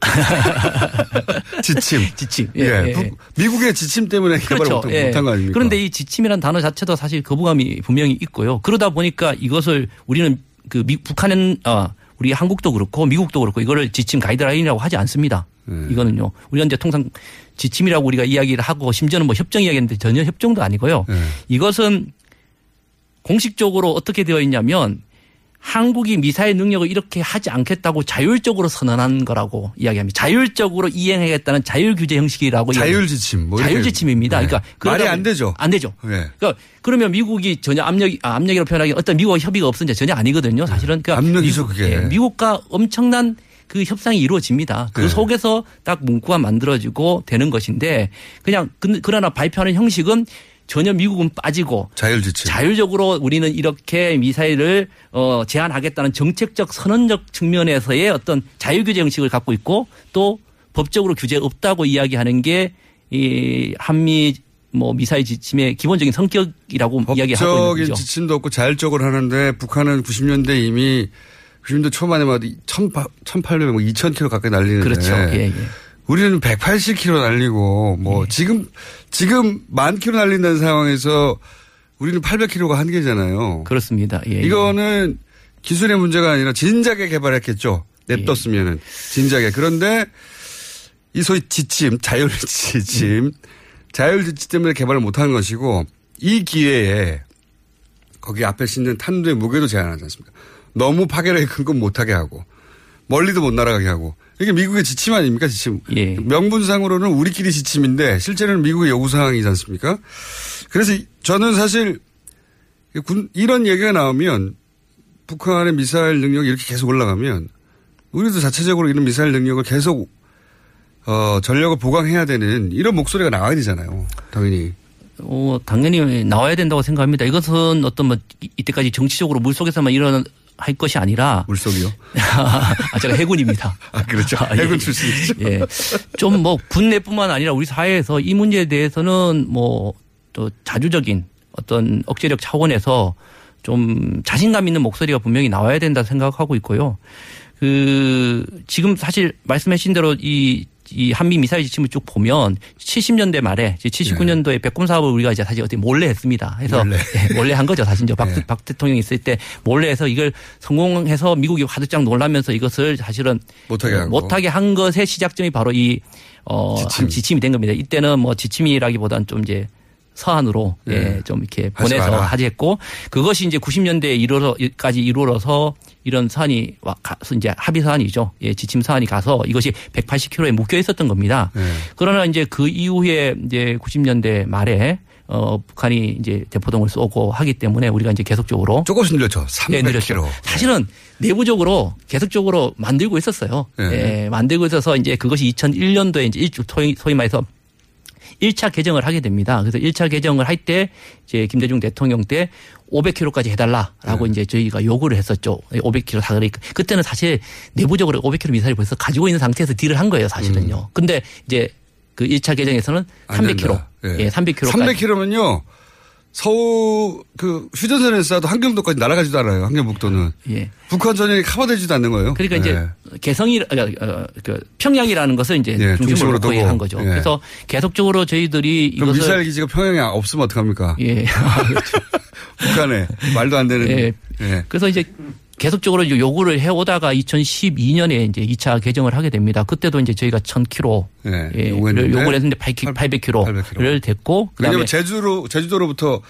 지침. 지침. 예. 예, 예. 북- 미국의 지침 때문에 개발을 그렇죠. 못, 예. 못한 거 아닙니까? 그런데 이 지침이라는 단어 자체도 사실 거부감이 분명히 있고요. 그러다 보니까 이것을 우리는 그 미, 북한은 아 우리 한국도 그렇고 미국도 그렇고 이거를 지침 가이드라인이라고 하지 않습니다. 네. 이거는요. 우리가 이제 통상 지침이라고 우리가 이야기를 하고 심지어는 뭐 협정 이야기했는데 전혀 협정도 아니고요. 네. 이것은 공식적으로 어떻게 되어 있냐면 한국이 미사일 능력을 이렇게 하지 않겠다고 자율적으로 선언한 거라고 이야기합니다. 자율적으로 이행하겠다는 자율 규제 형식이라고 자율 이야기합니다. 지침. 뭐 이렇게. 자율 지침입니다. 네. 그러니까 말이 안 되죠. 안 되죠. 예. 그러니까 그러면 미국이 전혀 압력 아, 압력이라고 표현하기 어떤 미국과 협의가 없은지 전혀 아니거든요. 사실은 그러니까 네. 압력이죠, 미국, 그게. 예, 미국과 엄청난 그 협상이 이루어집니다. 그 네. 속에서 딱 문구가 만들어지고 되는 것인데 그냥 근- 그러나 발표하는 형식은 전혀 미국은 빠지고 자율 지침. 자율적으로 우리는 이렇게 미사일을 어 제한하겠다는 정책적 선언적 측면에서의 어떤 자유 규제 형식을 갖고 있고 또 법적으로 규제 없다고 이야기하는 게 이 한미 뭐 미사일 지침의 기본적인 성격이라고 이야기하고 있는 법적인 거죠. 지침도 없고 자율적으로 하는데 북한은 90년대 이미 90년대 초반에 막 1,800, 뭐 2,000km 가까이 날리는데. 그렇죠. 예, 예. 우리는 180km 날리고 뭐 예. 지금 지금 만 킬로 날린다는 상황에서 우리는 800km가 한계잖아요. 그렇습니다. 예, 예. 이거는 기술의 문제가 아니라 진작에 개발했겠죠. 냅뒀으면은 진작에. 그런데 이 소위 지침, 자율 지침, 자율 지침 때문에 개발을 못한 것이고 이 기회에 거기 앞에 싣는 탄두의 무게도 제한하지 않습니까? 너무 파괴력이 큰건 못하게 하고 멀리도 못 날아가게 하고 이게 미국의 지침 아닙니까 지침 예. 명분상으로는 우리끼리 지침인데 실제로는 미국의 요구 사항이지 않습니까? 그래서 이- 저는 사실 군- 이런 얘기가 나오면 북한의 미사일 능력이 이렇게 계속 올라가면 우리도 자체적으로 이런 미사일 능력을 계속 어, 전력을 보강해야 되는 이런 목소리가 나와야 되잖아요. 당연히. 어, 당연히 나와야 된다고 생각합니다. 이것은 어떤 뭐 이- 이때까지 정치적으로 물 속에서만 일어 날 것이 아니라 물속이요? 아, 제가 해군입니다. 아, 그렇죠. 아, 예. 해군 출신이죠. 예. 좀 뭐 군내뿐만 아니라 우리 사회에서 이 문제에 대해서는 뭐 또 자주적인 어떤 억제력 차원에서 좀 자신감 있는 목소리가 분명히 나와야 된다 생각하고 있고요. 그 지금 사실 말씀하신 대로 이 이 한미 미사일 지침을 쭉 보면 70년대 말에 이제 79년도에 백곰 사업을 우리가 이제 사실 어떻게 몰래 했습니다. 해서 몰래. 예, 몰래 한 거죠. 사실 이제 박, 네. 박 대통령이 있을 때 몰래 해서 이걸 성공해서 미국이 화들짝 놀라면서 이것을 사실은 못하게 한 거. 못하게 한 것의 시작점이 바로 이 어, 지침. 지침. 이 된 겁니다. 이때는 뭐 지침이라기보다는 좀 이제 서한으로 네. 예, 좀 이렇게 하지 보내서 마라. 하지했고 그것이 이제 90년대에 이루어서까지 이루어서 이런 사안이 와- 가서 이제 합의 사안이죠. 예, 지침 사안이 가서 이것이 180km에 묶여 있었던 겁니다. 네. 그러나 이제 그 이후에 이제 90년대 말에 어, 북한이 이제 대포동을 쏘고 하기 때문에 우리가 이제 계속적으로 조금씩 늘렸죠. 네, 300km. 늘렸죠. 사실은 내부적으로 계속적으로 만들고 있었어요. 네. 예, 만들고 있어서 이제 그것이 2001년도에 이제 일 소위, 소위 말해서 1차 개정을 하게 됩니다. 그래서 1차 개정을 할 때 이제 김대중 대통령 때 500km까지 해달라라고 네. 이제 저희가 요구를 했었죠. 500km 다 그러니까 그때는 사실 내부적으로 500km 미사일 벌써 가지고 있는 상태에서 딜을 한 거예요, 사실은요. 근데 이제 그 1차 개정에서는 음. 안 300km. 된다. 예, 300km까지. 300km면요. 서울 그 휴전선에 쏴도 한경도까지 날아가지도 않아요. 한경북도는. 예. 북한 전역이 커버되지도 않는 거예요. 그러니까 네. 이제 개성이 어, 그 평양이라는 것을 이제 예, 중심으로 중심으로 놓고 두고. 한 거죠. 예. 그래서 계속적으로 저희들이 이것을 미사일 기지가 평양에 없으면 어떡합니까? 예. 북한에 말도 안 되는. 예. 예. 그래서 이제 계속적으로 이제 요구를 해오다가 2012년에 이제 2차 개정을 하게 됩니다. 그때도 이제 저희가 1000km 네, 예, 요구를 했는데 800km를 됐고 왜냐면 제주로 제주도로부터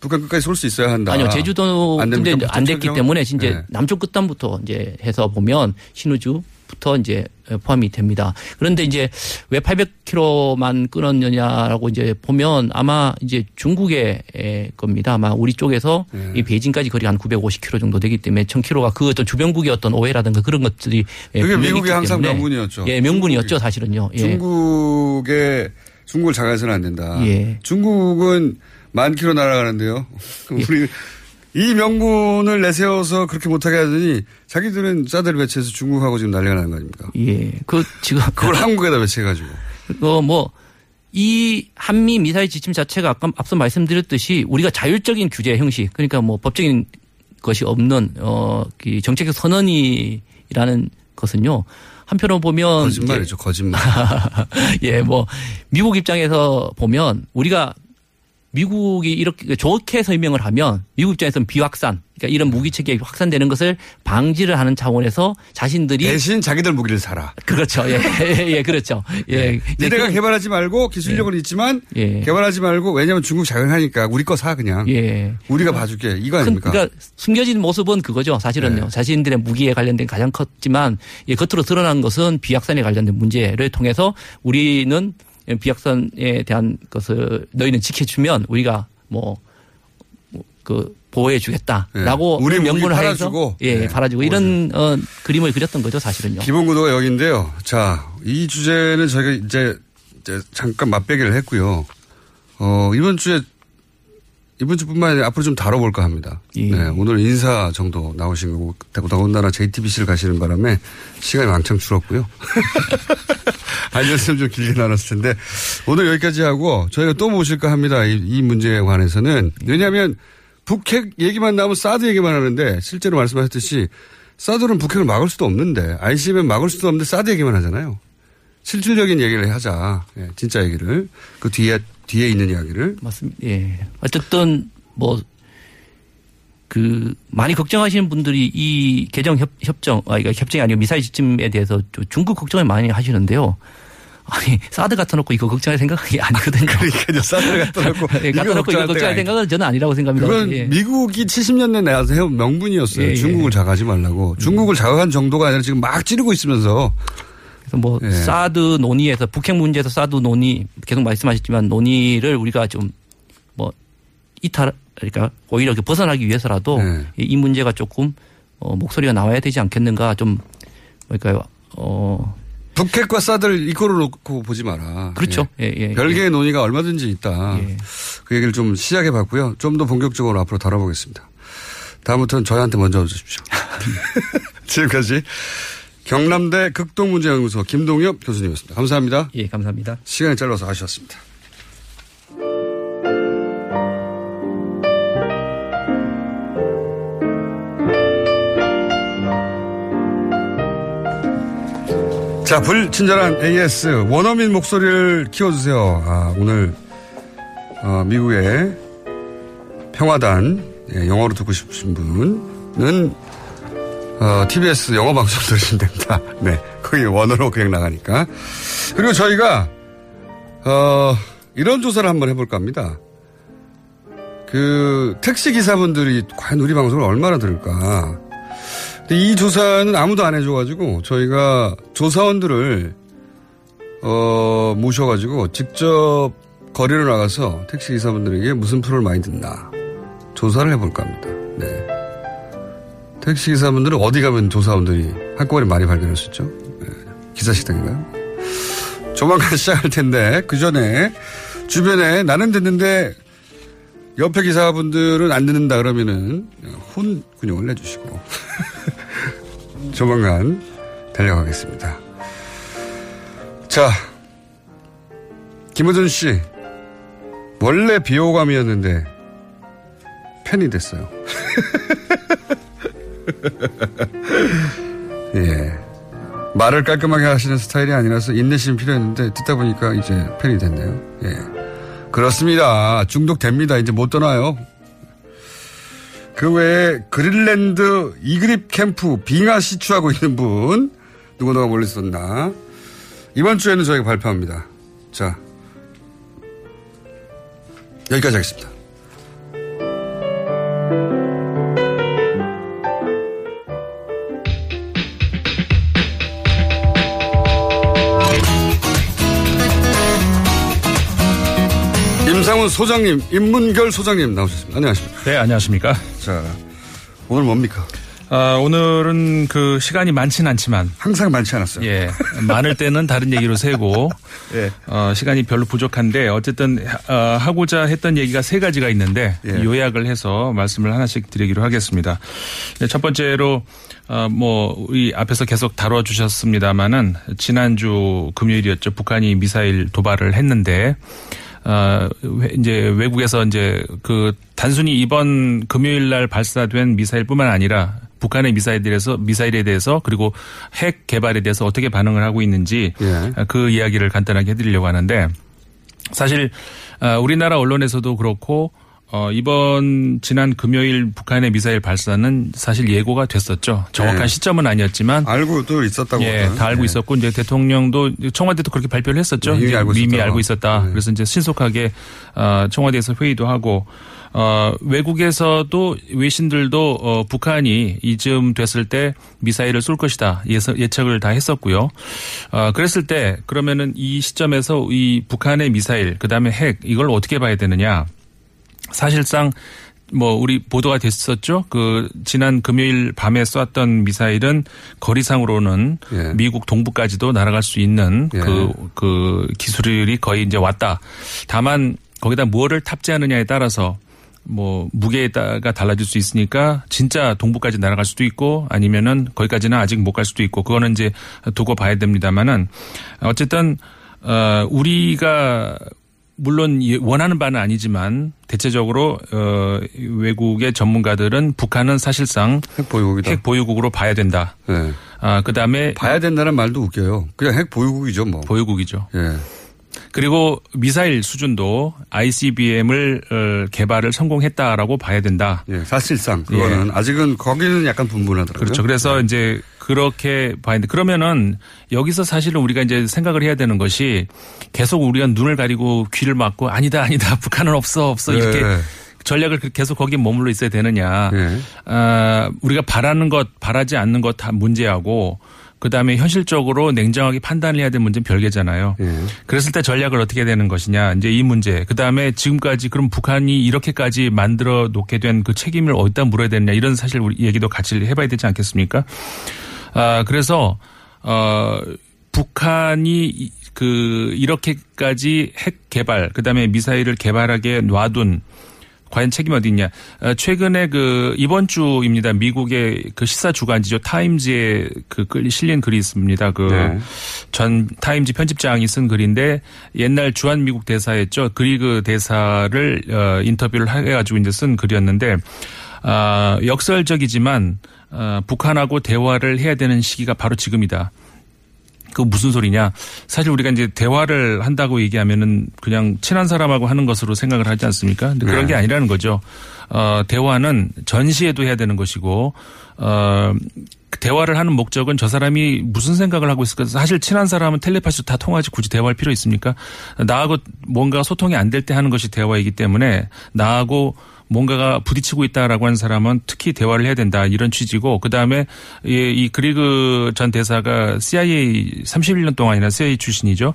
북한 끝까지 쏠 수 있어야 한다. 아니요 제주도 안 근데 안 됐기 때문에 이제 네. 남쪽 끝단부터 이제 해서 보면 신우주 부터 이제 포함이 됩니다. 그런데 이제 왜 800km만 끊었느냐라고 이제 보면 아마 이제 중국의 에, 겁니다. 아마 우리 쪽에서 네. 이 베이징까지 거리가 한 950km 정도 되기 때문에 1000km가 그 어떤 주변국의 어떤 오해라든가 그런 것들이 예, 그게 있기 항상 때문에 명분이었죠. 예, 명분이었죠 사실은요. 예. 중국의 중국을 장해서는 안 된다. 예. 중국은 만 킬로 날아가는데요. 그럼 우리 이 명분을 내세워서 그렇게 못하게 하더니 자기들은 사드를 배치해서 중국하고 지금 난리가 나는 거 아닙니까? 예. 그 지금 그걸 한국에다 배치해가지고. 어, 뭐, 이 한미 미사일 지침 자체가 아까 앞서 말씀드렸듯이 우리가 자율적인 규제 형식, 그러니까 뭐 법적인 것이 없는, 어, 그 정책적 선언이라는 것은요. 한편으로 보면. 거짓말이죠, 거짓말. 예, 뭐, 미국 입장에서 보면 우리가 미국이 이렇게 좋게 설명을 하면 미국 입장에서는 비확산, 그러니까 이런 무기 체계가 확산되는 것을 방지를 하는 차원에서 자신들이 대신 자기들 무기를 사라. 그렇죠. 예, 예, 예, 그렇죠. 예. 네. 니네가 개발하지 말고 기술력은 있지만 예. 개발하지 말고 왜냐하면 중국 자극하니까 우리 거 사 그냥. 예. 우리가 봐줄게 이거 큰- 아닙니까? 그러니까 숨겨진 모습은 그거죠. 사실은요. 네. 자신들의 무기에 관련된 가장 컸지만 예, 겉으로 드러난 것은 비약산에 관련된 문제를 통해서 우리는 비약산에 대한 것을 너희는 지켜주면 우리가 뭐 그 보호해 주겠다라고 네. 우리 무기 명분을 팔아주고. 예, 네. 팔아주고 이런 어, 그림을 그렸던 거죠, 사실은요. 기본 구도가 여기인데요. 자, 이 주제는 저희가 이제, 이제 잠깐 맛배기를 했고요. 어, 이번 주에, 이번 주뿐만 아니라 앞으로 좀 다뤄볼까 합니다. 예. 네, 오늘 인사 정도 나오신 거고, 더군다나 JTBC를 가시는 바람에 시간이 왕창 줄었고요. 알렸으면 좀 길게 나눴을 텐데, 오늘 여기까지 하고 저희가 또 모실까 합니다. 이, 이 문제에 관해서는. 왜냐하면 북핵 얘기만 나오면 사드 얘기만 하는데, 실제로 말씀하셨듯이 사드는 북핵을 막을 수도 없는데 ICBM 막을 수도 없는데 사드 얘기만 하잖아요. 실질적인 얘기를 하자. 예, 진짜 얘기를 그 뒤에 뒤에 있는 이야기를 맞습니다. 예. 어쨌든 뭐 그 많이 걱정하시는 분들이 이 개정 협, 협정 아 이거 협정이 아니고 미사일 지침에 대해서 좀 중국 걱정을 많이 하시는데요. 아니 사드 갖다 놓고 이거 걱정할 생각이 아니거든요. 그러니까요. 사드를 갖다 놓고 예, 갖다 놓고 이거 걱정할 생각은 저는 아니라고 생각합니다. 그건 예. 미국이 70년대 내와서 해온 명분이었어요. 예, 예. 중국을 자극하지 말라고. 중국을 자극한 정도가 아니라 지금 막 찌르고 있으면서 그래서 뭐 예. 사드 논의에서 북핵 문제에서 사드 논의 계속 말씀하셨지만 논의를 우리가 좀 뭐 이탈 그러니까 오히려 이렇게 벗어나기 위해서라도 네. 이- 이 문제가 조금 어, 목소리가 나와야 되지 않겠는가 좀 뭐랄까요 어 북핵과 사드를 이거로 놓고 보지 마라. 그렇죠. 예, 예, 별개의 논의가 얼마든지 있다. 그 얘기를 좀 시작해 봤고요. 좀 더 본격적으로 앞으로 다뤄보겠습니다. 다음부터는 저희한테 먼저 주십시오. 지금까지 경남대 극동문제연구소 김동엽 교수님이었습니다. 감사합니다. 예, 감사합니다. 시간이 짧아서 아쉬웠습니다. 자, 불친절한 AS 원어민 목소리를 키워주세요. 아, 오늘 어, 미국의 평화단 예, 영어로 듣고 싶으신 분은 어, TBS 영어 방송 들으시면 됩니다. 네, 거기 원어로 그냥 나가니까. 그리고 저희가 어, 이런 조사를 한번 해볼까 합니다. 그 택시 기사분들이 과연 우리 방송을 얼마나 들을까? 근데 이 조사는 아무도 안 해줘가지고 저희가 조사원들을 어, 모셔가지고 직접 거리로 나가서 택시 기사분들에게 무슨 프로를 많이 듣나 조사를 해볼까 합니다. 네. 택시 기사분들은 어디 가면 조사원들이 한꺼번에 많이 발견할 수 있죠? 네. 기사식당인가요? 조만간 시작할 텐데 그 전에 주변에 나는 듣는데 옆에 기사분들은 안 듣는다 그러면은 혼 근용을 내주시고 조만간 달려가겠습니다. 자, 김어준 씨 원래 비호감이었는데 팬이 됐어요. 예. 말을 깔끔하게 하시는 스타일이 아니라서 인내심이 필요했는데 듣다 보니까 이제 팬이 됐네요. 예. 그렇습니다. 중독됩니다. 이제 못 떠나요. 그 외에 그린랜드 EGRIP 캠프 빙하 시추하고 있는 분 누구 누가 멀리 있었나 이번 주에는 저희가 발표합니다. 자 여기까지 하겠습니다. 소장님, 임문결 소장님 나오셨습니다. 안녕하십니까. 네, 안녕하십니까. 자, 오늘 뭡니까? 아, 오늘은 그 시간이 많지는 않지만. 항상 많지 않았어요. 예. 많을 때는 다른 얘기로 세고. 예. 어, 시간이 별로 부족한데 어쨌든 어, 하고자 했던 얘기가 세 가지가 있는데 예. 요약을 해서 말씀을 하나씩 드리기로 하겠습니다. 네, 첫 번째로 어, 뭐 우리 앞에서 계속 다뤄 주셨습니다마는 지난주 금요일이었죠. 북한이 미사일 도발을 했는데 어, 회- 이제 외국에서 이제 그 단순히 이번 금요일 날 발사된 미사일뿐만 아니라 북한의 미사일들에서 미사일에 대해서 그리고 핵 개발에 대해서 어떻게 반응을 하고 있는지 예. 그 이야기를 간단하게 해드리려고 하는데 사실 어, 우리나라 언론에서도 그렇고 어, 이번 지난 금요일 북한의 미사일 발사는 사실 예고가 됐었죠. 정확한 네. 시점은 아니었지만 알고도 있었다고. 예. 다 알고 예. 있었고 이제 대통령도 청와대도 그렇게 발표를 했었죠. 네, 이미 알고 이미. 알고 있었다. 네. 그래서 이제 신속하게 어, 청와대에서 회의도 하고 어, 외국에서도 외신들도 어, 북한이 이쯤 됐을 때 미사일을 쏠 것이다 예서, 예측을 다 했었고요. 어, 그랬을 때 그러면은 이 시점에서 이 북한의 미사일 그다음에 핵 이걸 어떻게 봐야 되느냐? 사실상 뭐 우리 보도가 됐었죠. 그 지난 금요일 밤에 쐈던 미사일은 거리상으로는 예. 미국 동부까지도 날아갈 수 있는 예. 그, 그 기술이 거의 이제 왔다. 다만 거기다 뭐를 탑재하느냐에 따라서 뭐 무게가 달라질 수 있으니까 진짜 동부까지 날아갈 수도 있고 아니면은 거기까지는 아직 못 갈 수도 있고 그거는 이제 두고 봐야 됩니다만은 어쨌든 어 우리가 물론 예, 원하는 바는 아니지만 대체적으로 어 외국의 전문가들은 북한은 사실상 핵 보유국이다. 핵 보유국으로 봐야 된다. 예. 아 그다음에 봐야 된다는 말도 웃겨요. 그냥 핵 보유국이죠, 뭐. 보유국이죠. 예. 그리고 미사일 수준도 ICBM을 어, 개발을 성공했다라고 봐야 된다. 예, 사실상 그거는 아직은 거기는 약간 분분하더라고요. 그렇죠. 그래서 이제 그렇게 봐야 되는데 그러면은 여기서 사실은 우리가 이제 생각을 해야 되는 것이 계속 우리가 눈을 가리고 귀를 막고 아니다 아니다 북한은 없어 없어 이렇게 네. 전략을 그- 계속 거기에 머물러 있어야 되느냐. 예. 아, 우리가 바라는 것 바라지 않는 것 다 문제하고 그다음에 현실적으로 냉정하게 판단을 해야 될 문제는 별개잖아요. 예. 그랬을 때 전략을 어떻게 해야 되는 것이냐. 이제 이 문제. 그다음에 지금까지 그럼 북한이 이렇게까지 만들어 놓게 된 그 책임을 어디다 물어야 되느냐. 이런 사실 우리 얘기도 같이 해 봐야 되지 않겠습니까? 아, 그래서 어 북한이 이- 그 이렇게까지 핵 개발 그다음에 미사일을 개발하게 놔둔 과연 책임이 어디 있냐. 어, 최근에 그 이번 주입니다. 미국의 그 시사 주간지죠. 타임즈에 그 글- 실린 글이 있습니다. 그 네. 전 타임즈 편집장이 쓴 글인데 옛날 주한 미국 대사였죠. 그리그 대사를 어, 인터뷰를 해가지고 이제 쓴 글이었는데 아, 역설적이지만 어, 북한하고 대화를 해야 되는 시기가 바로 지금이다. 그 무슨 소리냐? 사실 우리가 이제 대화를 한다고 얘기하면은 그냥 친한 사람하고 하는 것으로 생각을 하지 않습니까? 근데 그런 네. 게 아니라는 거죠. 어, 대화는 전시에도 해야 되는 것이고, 어, 대화를 하는 목적은 저 사람이 무슨 생각을 하고 있을까. 사실 친한 사람은 텔레파시로 다 통하지 굳이 대화할 필요 있습니까? 나하고 뭔가 소통이 안 될 때 하는 것이 대화이기 때문에 나하고 뭔가가 부딪히고 있다라고 하는 사람은 특히 대화를 해야 된다 이런 취지고 그 다음에 이 그리그 전 대사가 CIA 31년 동안이나 CIA 출신이죠.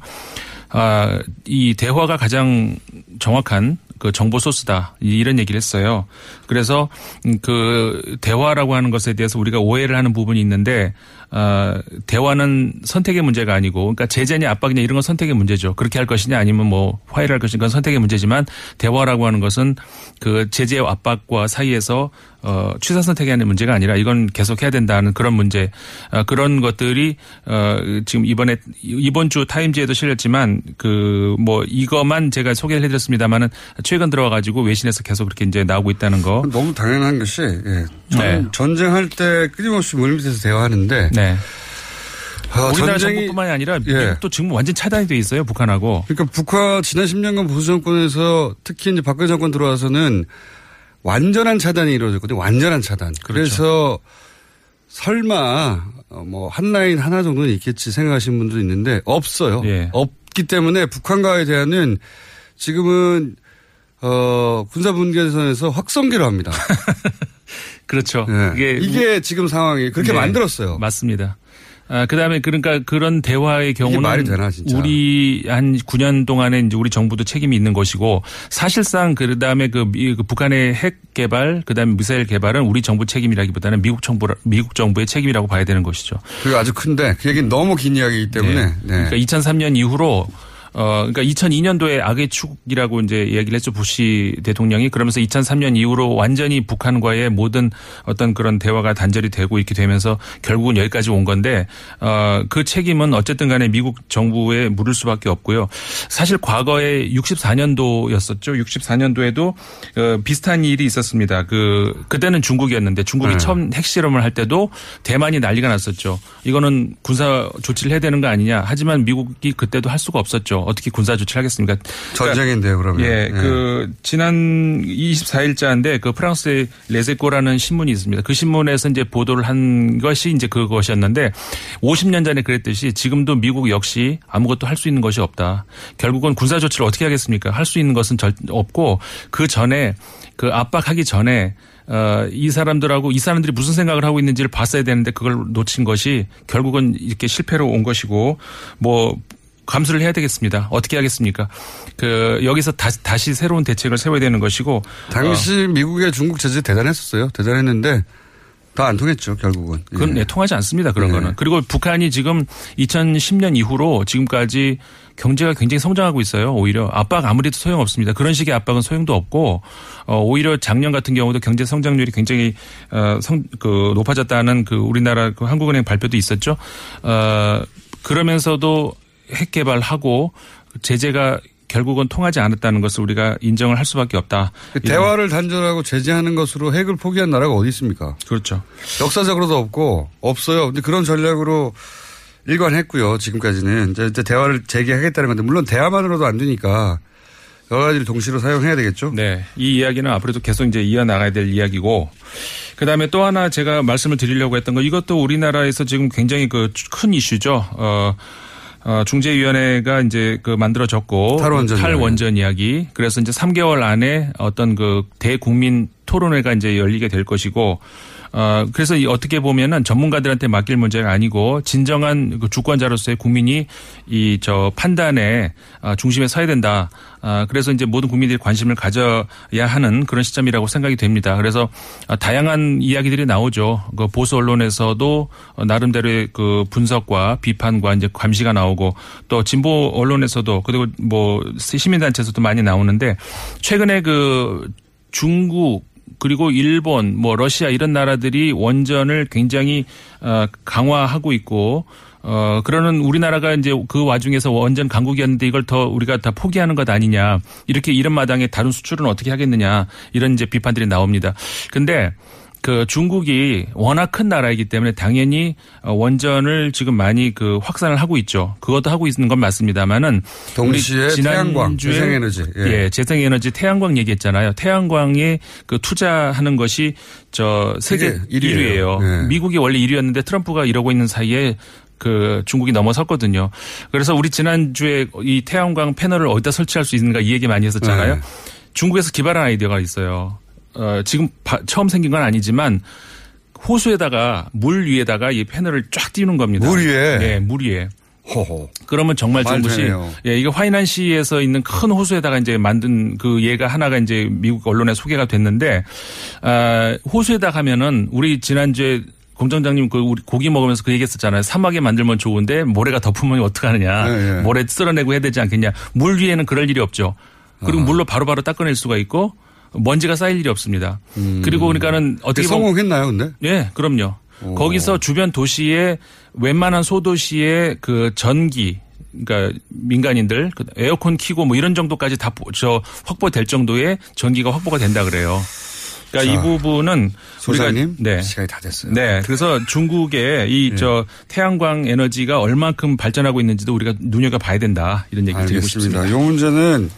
아, 이 대화가 가장 정확한 그 정보 소스다 이런 얘기를 했어요. 그래서 음, 그 대화라고 하는 것에 대해서 우리가 오해를 하는 부분이 있는데 어, 대화는 선택의 문제가 아니고 그러니까 제재냐 압박이냐 이런 건 선택의 문제죠. 그렇게 할 것이냐 아니면 뭐 화해를 할 것인가 그건 선택의 문제지만 대화라고 하는 것은 그 제재와 압박과 사이에서 어, 취사 선택이 하는 문제가 아니라 이건 계속 해야 된다는 그런 문제 어, 그런 것들이 어, 지금 이번에 이번 주 타임지에도 실렸지만 그 뭐 이것만 제가 소개를 해드렸습니다만은 최근 들어와 가지고 외신에서 계속 그렇게 이제 나오고 있다는 거. 너무 당연한 것이 예. 전, 네. 전쟁할 때 끊임없이 물밑에서 대화하는데 네. 아, 우리나라 전쟁이- 정부뿐만이 아니라 예. 미국도 지금 완전 차단이 돼 있어요 북한하고. 그러니까 북한 지난 10년간 보수 정권에서 특히 이제 박근혜 정권 들어와서는 완전한 차단이 이루어졌거든요. 완전한 차단. 그래서 설마 어, 뭐한 라인 하나 정도는 있겠지 생각하시는 분도 있는데 없어요. 예. 없기 때문에 북한과에 대한은 지금은 어 군사 분계선에서 확성기로 합니다. 그렇죠. 예. 이게, 지금 상황이 그렇게 네, 만들었어요. 맞습니다. 아, 그 다음에 그러니까 그런 대화의 경우는 되나. 우리 한 9년 동안에 이제 우리 정부도 책임이 있는 것이고 사실상 그 다음에 그, 북한의 핵 개발 그 다음에 미사일 개발은 우리 정부 책임이라기보다는 미국 정부 미국 정부의 책임이라고 봐야 되는 것이죠. 그게 아주 큰데 그 얘기는 너무 긴 이야기이기 때문에 네. 그러니까 2003년 이후로 어, 그러니까 2002년도에 악의 축이라고 이제 이야기를 했죠. 부시 대통령이. 그러면서 2003년 이후로 완전히 북한과의 모든 어떤 그런 대화가 단절이 되고 이렇게 되면서 결국은 여기까지 온 건데, 어, 그 책임은 어쨌든 간에 미국 정부에 물을 수밖에 없고요. 사실 과거에 64년도였었죠. 64년도에도 어, 비슷한 일이 있었습니다. 그, 그때는 중국이었는데 중국이 네. 처음 핵실험을 할 때도 대만이 난리가 났었죠. 이거는 군사 조치를 해야 되는 거 아니냐. 하지만 미국이 그때도 할 수가 없었죠. 어떻게 군사 조치를 하겠습니까? 전쟁인데요, 그러면. 예, 예. 그 지난 24일자인데 그 프랑스의 레세코라는 신문이 있습니다. 그 신문에서 이제 보도를 한 것이 이제 그것이었는데 50년 전에 그랬듯이 지금도 미국 역시 아무것도 할 수 있는 것이 없다. 결국은 군사 조치를 어떻게 하겠습니까? 할 수 있는 것은 절 없고 그 전에 그 압박하기 전에 어, 이 사람들하고 이 사람들이 무슨 생각을 하고 있는지를 봤어야 되는데 그걸 놓친 것이 결국은 이렇게 실패로 온 것이고 뭐 감수를 해야 되겠습니다. 어떻게 하겠습니까? 그 여기서 다시, 다시 새로운 대책을 세워야 되는 것이고 당시 미국의 중국 제재 대단했었어요. 대단했는데 다 안 통했죠, 결국은. 그건 예. 네, 통하지 않습니다. 그런 네. 거는. 그리고 북한이 지금 2010년 이후로 지금까지 경제가 굉장히 성장하고 있어요. 오히려 압박 아무리도 소용없습니다. 그런 식의 압박은 소용도 없고 어, 오히려 작년 같은 경우도 경제 성장률이 굉장히 어, 성, 그 높아졌다는 그 우리나라 그 한국은행 발표도 있었죠. 어, 그러면서도 핵 개발하고 제재가 결국은 통하지 않았다는 것을 우리가 인정을 할 수밖에 없다. 그 대화를 단절하고 제재하는 것으로 핵을 포기한 나라가 어디 있습니까? 그렇죠. 역사적으로도 없고 없어요. 근데 그런 전략으로 일관했고요. 지금까지는 이제, 이제 대화를 재개하겠다는 건데 물론 대화만으로도 안 되니까 여러 가지를 동시로 사용해야 되겠죠. 네. 이 이야기는 앞으로도 계속 이제 이어 나가야 될 이야기고 그 다음에 또 하나 제가 말씀을 드리려고 했던 거 이것도 우리나라에서 지금 굉장히 그 큰 이슈죠. 어, 어, 중재위원회가 이제 그 만들어졌고 탈원전 탈원전 이야기. 그래서 이제 3개월 안에 어떤 그 대국민 토론회가 이제 열리게 될 것이고 어, 그래서 이 어떻게 보면은 전문가들한테 맡길 문제가 아니고 진정한 그 주권자로서의 국민이 이 저 판단에 아, 중심에 서야 된다. 아, 그래서 이제 모든 국민들이 관심을 가져야 하는 그런 시점이라고 생각이 됩니다. 그래서 아, 다양한 이야기들이 나오죠. 그 보수 언론에서도 어, 나름대로의 그 분석과 비판과 이제 감시가 나오고 또 진보 언론에서도 그리고 뭐 시민단체에서도 많이 나오는데 최근에 그 중국 그리고 일본, 뭐 러시아 이런 나라들이 원전을 굉장히 어, 강화하고 있고 어 그러는 우리나라가 이제 그 와중에서 원전 강국이었는데 이걸 더 우리가 다 포기하는 것 아니냐 이렇게 이런 마당에 다른 수출은 어떻게 하겠느냐 이런 이제 비판들이 나옵니다. 근데 그 중국이 워낙 큰 나라이기 때문에 당연히 어, 원전을 지금 많이 그 확산을 하고 있죠. 그것도 하고 있는 건 맞습니다만은 동시에 태양광, 재생에너지. 예. 예, 재생에너지 태양광 얘기했잖아요. 태양광에 그 투자하는 것이 저 세계 세계 1위 예요. 1위예요. 예. 미국이 원래 1위였는데 트럼프가 이러고 있는 사이에 그 중국이 넘어섰거든요. 그래서 우리 지난주에 이 태양광 패널을 어디다 설치할 수 있는가 이 얘기 많이 했었잖아요. 네. 중국에서 기발한 아이디어가 있어요. 어, 지금 바- 처음 생긴 건 아니지만 호수에다가 물 위에다가 이 패널을 쫙 띄우는 겁니다. 물 위에? 네, 물 위에. 호호. 그러면 정말 되네요. 예, 이게 화이난시에서 있는 큰 호수에다가 이제 만든 그 얘가 하나가 이제 미국 언론에 소개가 됐는데 아, 호수에다 가면은 우리 지난주에 공장장님 그 우리 고기 먹으면서 그 얘기했었잖아요. 사막에 만들면 좋은데 모래가 덮으면 어떡하느냐. 네, 네. 모래 쓸어내고 해야 되지 않겠냐. 물 위에는 그럴 일이 없죠. 그리고 아. 물로 바로바로 닦아낼 수가 있고 먼지가 쌓일 일이 없습니다. 그리고 그러니까는 어떻게 음. 성공했나요, 근데? 예, 그럼요. 거기서 주변 도시의 웬만한 소도시의 그 전기 그러니까 민간인들 그 에어컨 키고 뭐 이런 정도까지 다 저 확보될 정도의 전기가 확보가 된다 그래요. 그러니까 자, 이 부분은 소장님 네. 시간이 다 됐어요. 네. 그래서 중국의 이저 태양광 에너지가 얼만큼 발전하고 있는지도 우리가 눈여겨 봐야 된다. 이런 얘기 드리고 알겠습니다. 싶습니다. 요 문제는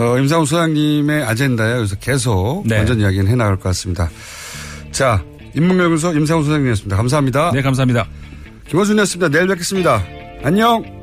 어, 임상훈 소장님의 아젠다에 그래서 계속 네. 완전 이야기는 해나갈 것 같습니다. 자, 인문연구소 임상훈 소장님이었습니다. 감사합니다. 네, 감사합니다. 김호준이었습니다. 내일 뵙겠습니다. 안녕!